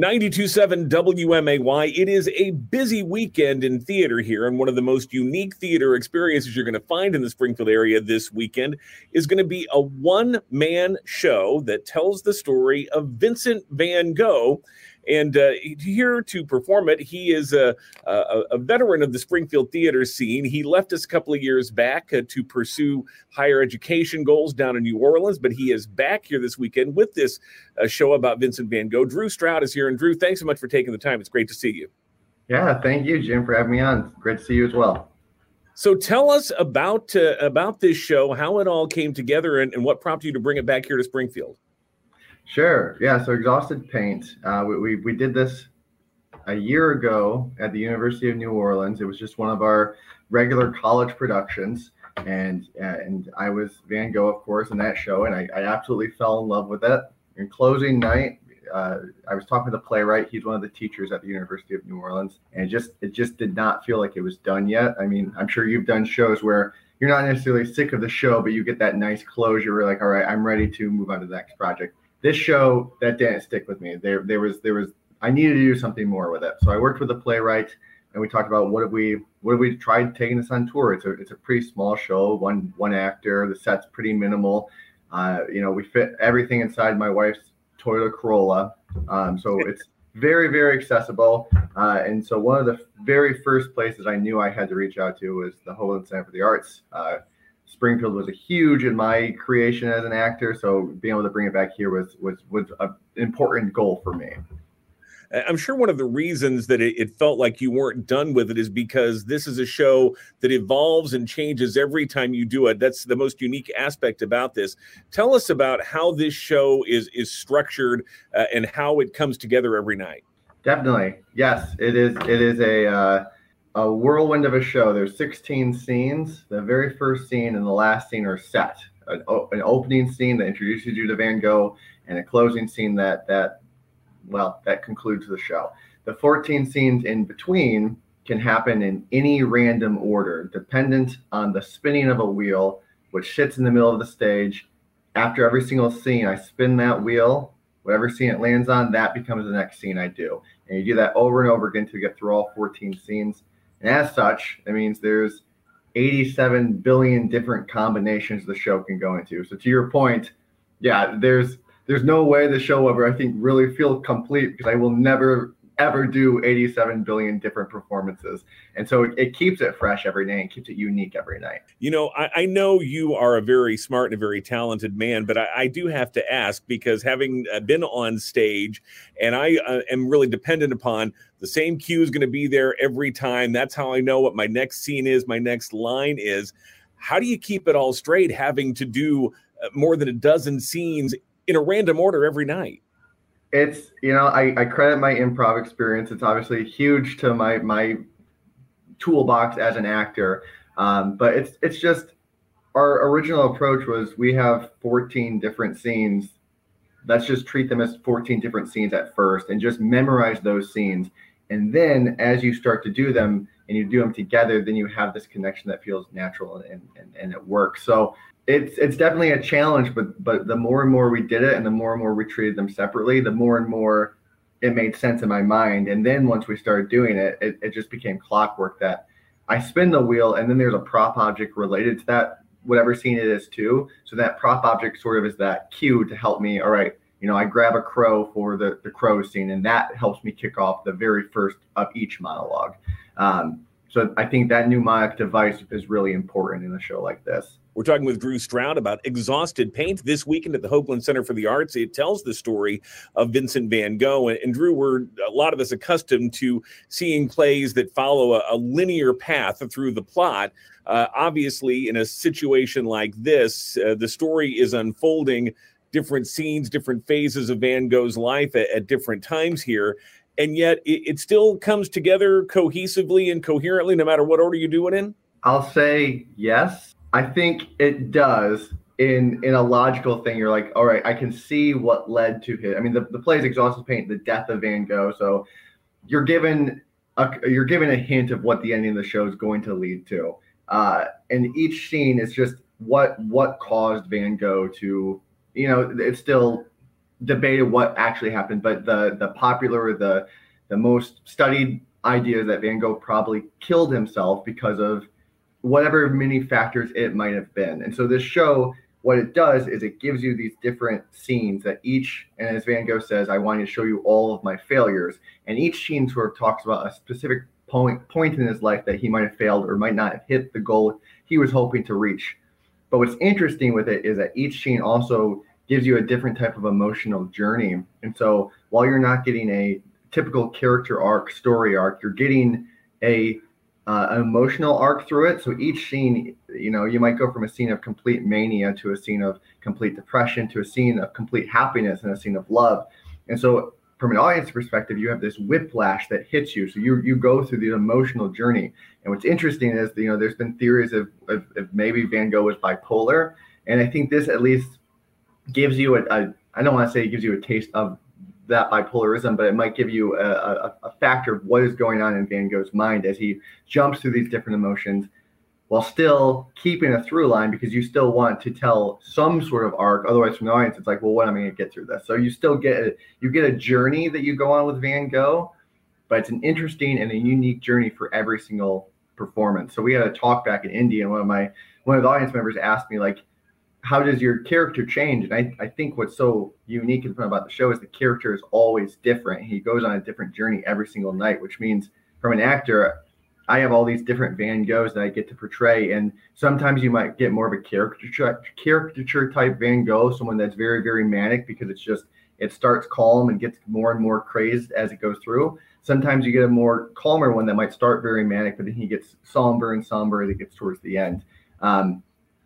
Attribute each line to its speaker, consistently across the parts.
Speaker 1: 92.7 WMAY. It is a busy weekend in theater here, and one of the most unique theater experiences you're going to find in the Springfield area this weekend is going to be a one man show that tells the story of Vincent van Gogh and uh, here to perform it, he is a, a, a, veteran of the Springfield theater scene. He left us a couple of years back uh, to pursue higher education goals down in New Orleans, but he is back here this weekend with this uh, show about Vincent van Gogh. Drew Stroud is here. And Drew, thanks so much for taking the time. It's great to see you.
Speaker 2: Yeah, thank you, Jim, for having me on. Great to see you as well.
Speaker 1: So tell us about uh, about this show, how it all came together, and, and what prompted you to bring it back here to Springfield.
Speaker 2: Sure. Yeah. So exhausted paint. Uh, we, we, we did this a year ago at the University of New Orleans. It was just one of our regular college productions, and and I was Van Gogh, of course, in that show, and I, I absolutely fell in love with it. In closing night, uh, I was talking to the playwright. He's one of the teachers at the University of New Orleans, and it just it just did not feel like it was done yet. I mean, I'm sure you've done shows where you're not necessarily sick of the show, but you get that nice closure. Where like, all right, I'm ready to move on to the next project this show that didn't stick with me. There, there was, there was, I needed to do something more with it. So I worked with the playwright, and we talked about what have we, what have we tried taking this on tour. It's a, it's a pretty small show, one, one actor. The set's pretty minimal. Uh, you know, we fit everything inside my wife's Toyota Corolla, um, so it's very, very accessible. Uh, and so one of the very first places I knew I had to reach out to was the Hoogland Center for the Arts. Uh, Springfield was a huge in my creation as an actor, so being able to bring it back here was was was an important goal for me.
Speaker 1: I'm sure one of the reasons that it, it, felt like you weren't done with it is because this is a show that evolves and changes every time you do it. That's the most unique aspect about this. Tell us about how this show is is structured uh, and how it comes together every night.
Speaker 2: Definitely, yes. It is. It is a. Uh, a whirlwind of a show. There's 16 scenes. The very first scene and the last scene are set. An, an, opening scene that introduces you to Van Gogh, and a closing scene that that well that concludes the show. The 14 scenes in between can happen in any random order, dependent on the spinning of a wheel, which sits in the middle of the stage. After every single scene, I spin that wheel. Whatever scene it lands on, that becomes the next scene I do. And you do that over and over again to get through all 14 scenes and as such, it means there's 87 billion different combinations the show can go into. So to your point, yeah, there's there's no way the show ever I think really feel complete because I will never ever do 87 billion different performances. And so it, it, keeps it fresh every day and keeps it unique every night.
Speaker 1: You know, I, I know you are a very smart and a very talented man, but I, I do have to ask because having uh, been on stage and I uh, am really dependent upon the same cue is going to be there every time. That's how I know what my next scene is, my next line is. How do you keep it all straight having to do uh, more than a dozen scenes in a random order every night?
Speaker 2: It's you know I, I credit my improv experience. It's obviously huge to my my toolbox as an actor. Um, but it's it's just our original approach was we have 14 different scenes. Let's just treat them as 14 different scenes at first and just memorize those scenes. And then as you start to do them and you do them together then you have this connection that feels natural and, and, and it works. So it's it's definitely a challenge, but but the more and more we did it, and the more and more we treated them separately, the more and more it made sense in my mind. And then once we started doing it, it, it just became clockwork that I spin the wheel, and then there's a prop object related to that whatever scene it is too. So that prop object sort of is that cue to help me. All right, you know, I grab a crow for the the crow scene, and that helps me kick off the very first of each monologue. Um, so I think that mnemonic device is really important in a show like this.
Speaker 1: We're talking with Drew Stroud about Exhausted Paint this weekend at the Hoogland Center for the Arts. It tells the story of Vincent van Gogh. And, and Drew, we're a lot of us accustomed to seeing plays that follow a, a linear path through the plot. Uh, obviously, in a situation like this, uh, the story is unfolding different scenes, different phases of Van Gogh's life at, at different times here. And yet it, it still comes together cohesively and coherently, no matter what order you do it in?
Speaker 2: I'll say yes I think it does in in a logical thing. You're like, all right, I can see what led to his. I mean, the, the play is exhausted paint, the death of Van Gogh. So you're given a you're given a hint of what the ending of the show is going to lead to. Uh, and each scene is just what what caused Van Gogh to, you know, it's still debated what actually happened, but the the popular the the most studied idea is that Van Gogh probably killed himself because of whatever many factors it might have been. And so this show, what it does is it gives you these different scenes that each, and as Van Gogh says, I want to show you all of my failures. And each scene sort of talks about a specific point point in his life that he might have failed or might not have hit the goal he was hoping to reach. But what's interesting with it is that each scene also gives you a different type of emotional journey. And so while you're not getting a typical character arc, story arc, you're getting a uh, emotional arc through it. So each scene, you know, you might go from a scene of complete mania to a scene of complete depression to a scene of complete happiness and a scene of love. And so from an audience perspective, you have this whiplash that hits you. So you you go through the emotional journey. And what's interesting is, you know, there's been theories of, of, of maybe Van Gogh was bipolar. And I think this at least gives you a, a I don't want to say it gives you a taste of that bipolarism, but it might give you a, a, a, factor of what is going on in Van Gogh's mind as he jumps through these different emotions while still keeping a through line because you still want to tell some sort of arc. Otherwise, from the audience, it's like, well, what am I going to get through this? So you still get a, you get a journey that you go on with Van Gogh, but it's an interesting and a unique journey for every single performance. So we had a talk back in India, and one of my one of the audience members asked me like how does your character change? And I, I think what's so unique and fun about the show is the character is always different. He goes on a different journey every single night, which means from an actor, I have all these different Van Goghs that I get to portray. And sometimes you might get more of a caricature caricature type Van Gogh, someone that's very, very manic because it's just it starts calm and gets more and more crazed as it goes through. Sometimes you get a more calmer one that might start very manic, but then he gets somber and somber as it gets towards the end. Um,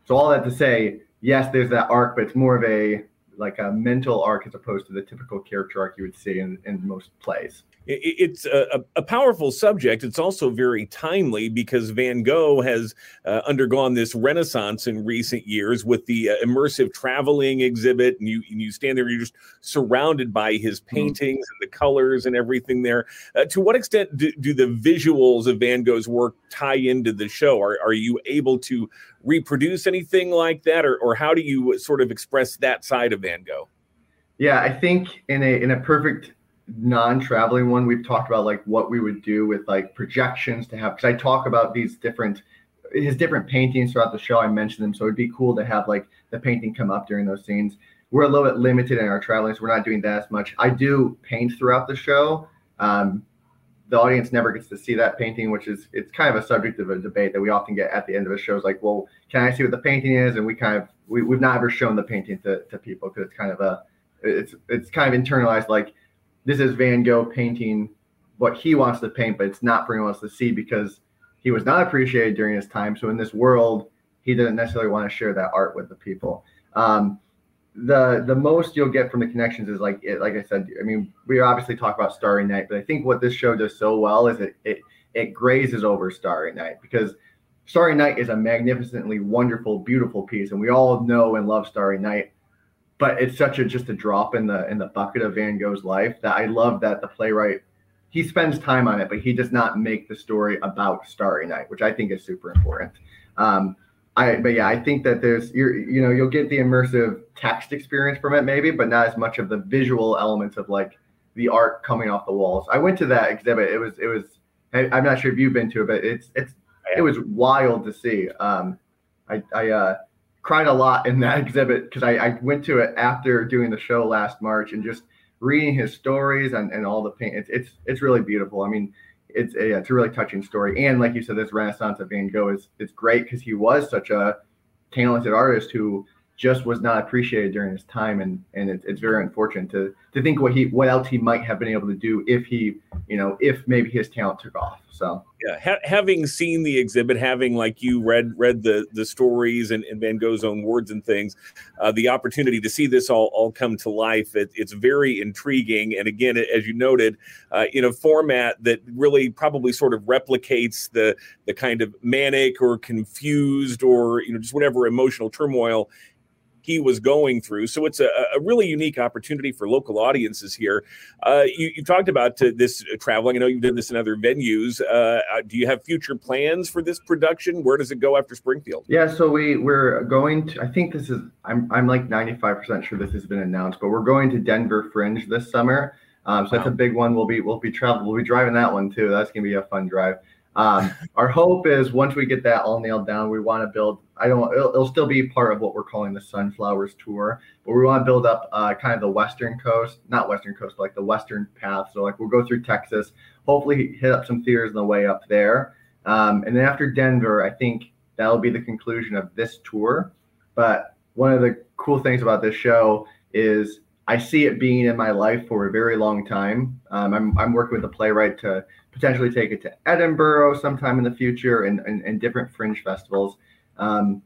Speaker 2: so all that to say, yes, there's that arc, but it's more of a like a mental arc as opposed to the typical character arc you would see in, in most plays
Speaker 1: it's a, a, powerful subject. It's also very timely because Van Gogh has uh, undergone this renaissance in recent years with the uh, immersive traveling exhibit, and you and you stand there, you're just surrounded by his mm-hmm. paintings and the colors and everything there. Uh, to what extent do, do, the visuals of Van Gogh's work tie into the show? Are are you able to reproduce anything like that, or or how do you sort of express that side of Van Gogh?
Speaker 2: Yeah, I think in a in a perfect non-traveling one we've talked about like what we would do with like projections to have because i talk about these different his different paintings throughout the show i mentioned them so it'd be cool to have like the painting come up during those scenes we're a little bit limited in our traveling so we're not doing that as much i do paint throughout the show um, the audience never gets to see that painting which is it's kind of a subject of a debate that we often get at the end of the shows like well can i see what the painting is and we kind of we, we've not ever shown the painting to, to people because it's kind of a it's it's kind of internalized like this is Van Gogh painting what he wants to paint, but it's not for anyone else to see because he was not appreciated during his time. So in this world, he didn't necessarily want to share that art with the people. Um, the the most you'll get from the connections is like it, like I said. I mean, we obviously talk about Starry Night, but I think what this show does so well is it it it grazes over Starry Night because Starry Night is a magnificently wonderful, beautiful piece, and we all know and love Starry Night but it's such a just a drop in the in the bucket of Van Gogh's life that I love that the playwright he spends time on it, but he does not make the story about Starry Night, which I think is super important. Um, I but yeah, I think that there's you're you know you'll get the immersive text experience from it maybe, but not as much of the visual elements of like the art coming off the walls. I went to that exhibit. It was it was I, am not sure if you've been to it, but it's it's it was wild to see. Um, I I uh, cried a lot in that exhibit because I, I, went to it after doing the show last March and just reading his stories and, and all the paint. It's, it's it's really beautiful. I mean, it's a it's a really touching story. And like you said, this Renaissance of Van Gogh is it's great because he was such a talented artist who just was not appreciated during his time and and it, it's very unfortunate to to think what he what else he might have been able to do if he you know if maybe his talent took off so.
Speaker 1: Yeah ha- having seen the exhibit having like you read read the the stories and, and van gogh's own words and things uh, the opportunity to see this all all come to life it, it's very intriguing. And again as you noted uh, in a format that really probably sort of replicates the the kind of manic or confused or you know just whatever emotional turmoil he was going through. So it's a, a really unique opportunity for local audiences here. Uh, you, you, talked about uh, this traveling. I know you've done this in other venues. Uh, uh, do you have future plans for this production? Where does it go after Springfield?
Speaker 2: Yeah, so we we're going to. I think this is. I'm I'm like 95 percent sure this has been announced, but we're going to Denver Fringe this summer. Um, so wow. that's a big one. We'll be we'll be traveling. We'll be driving that one too. That's gonna be a fun drive. Um, our hope is once we get that all nailed down, we want to build. I don't. It'll, it'll, still be part of what we're calling the Sunflowers Tour, but we want to build up uh, kind of the western coast, not western coast, but like the western path. So like we'll go through Texas, hopefully hit up some theaters on the way up there, um, and then after Denver, I think that'll be the conclusion of this tour. But one of the cool things about this show is I see it being in my life for a very long time. Um, I'm, I'm working with a playwright to potentially take it to Edinburgh sometime in the future and, and, and different fringe festivals. Um,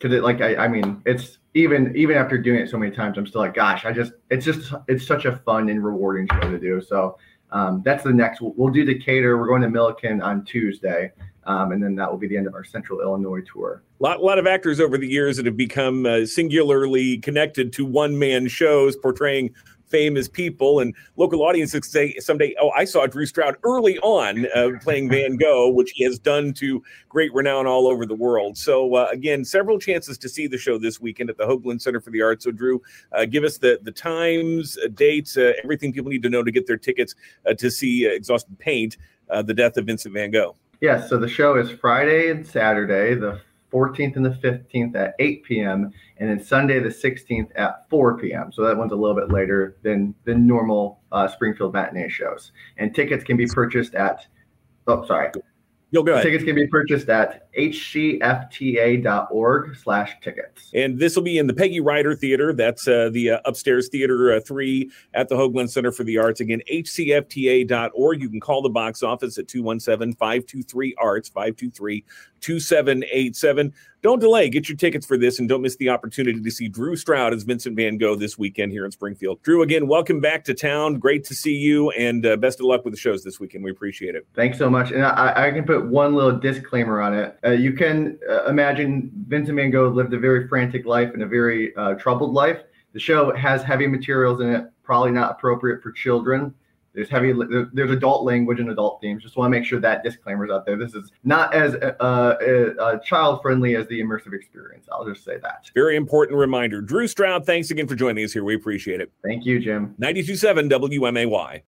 Speaker 2: cause it like, I, I mean, it's even, even after doing it so many times, I'm still like, gosh, I just, it's just, it's such a fun and rewarding show to do. So um, that's the next, we'll, we'll do Decatur. We're going to Millikin on Tuesday. Um, and then that will be the end of our Central Illinois tour.
Speaker 1: A lot, lot of actors over the years that have become uh, singularly connected to one man shows portraying famous people and local audiences say someday, oh, I saw Drew Stroud early on uh, playing Van Gogh, which he has done to great renown all over the world. So uh, again, several chances to see the show this weekend at the Hoogland Center for the Arts. So Drew, uh, give us the the times, uh, dates, uh, everything people need to know to get their tickets uh, to see Exhausted Paint, the death of Vincent Van Gogh.
Speaker 2: Yes, yeah, so the show is Friday and Saturday. The 14th and the 15th at 8 p.m. and then Sunday the 16th at 4 p.m. So that one's a little bit later than the normal uh, Springfield matinee shows. And tickets can be purchased at oh sorry
Speaker 1: You'll go ahead.
Speaker 2: Tickets can be purchased at hcfta.org slash tickets.
Speaker 1: And this will be in the Peggy Ryder Theater. That's uh, the uh, upstairs Theater uh, 3 at the Hoogland Center for the Arts. Again, hcfta.org. You can call the box office at 217-523-ARTS, 523-2787. Don't delay. Get your tickets for this and don't miss the opportunity to see Drew Stroud as Vincent Van Gogh this weekend here in Springfield. Drew, again, welcome back to town. Great to see you and uh, best of luck with the shows this weekend. We appreciate it.
Speaker 2: Thanks so much. And I, I can put one little disclaimer on it. Uh, you can uh, imagine Vincent Van Gogh lived a very frantic life and a very uh, troubled life. The show has heavy materials in it, probably not appropriate for children. There's heavy, there's adult language and adult themes. Just want to make sure that disclaimer's out there. This is not as uh, uh, uh, child friendly as the immersive experience. I'll just say that.
Speaker 1: Very important reminder. Drew Stroud, thanks again for joining us here. We appreciate it.
Speaker 2: Thank you, Jim.
Speaker 1: 92.7 WMAY.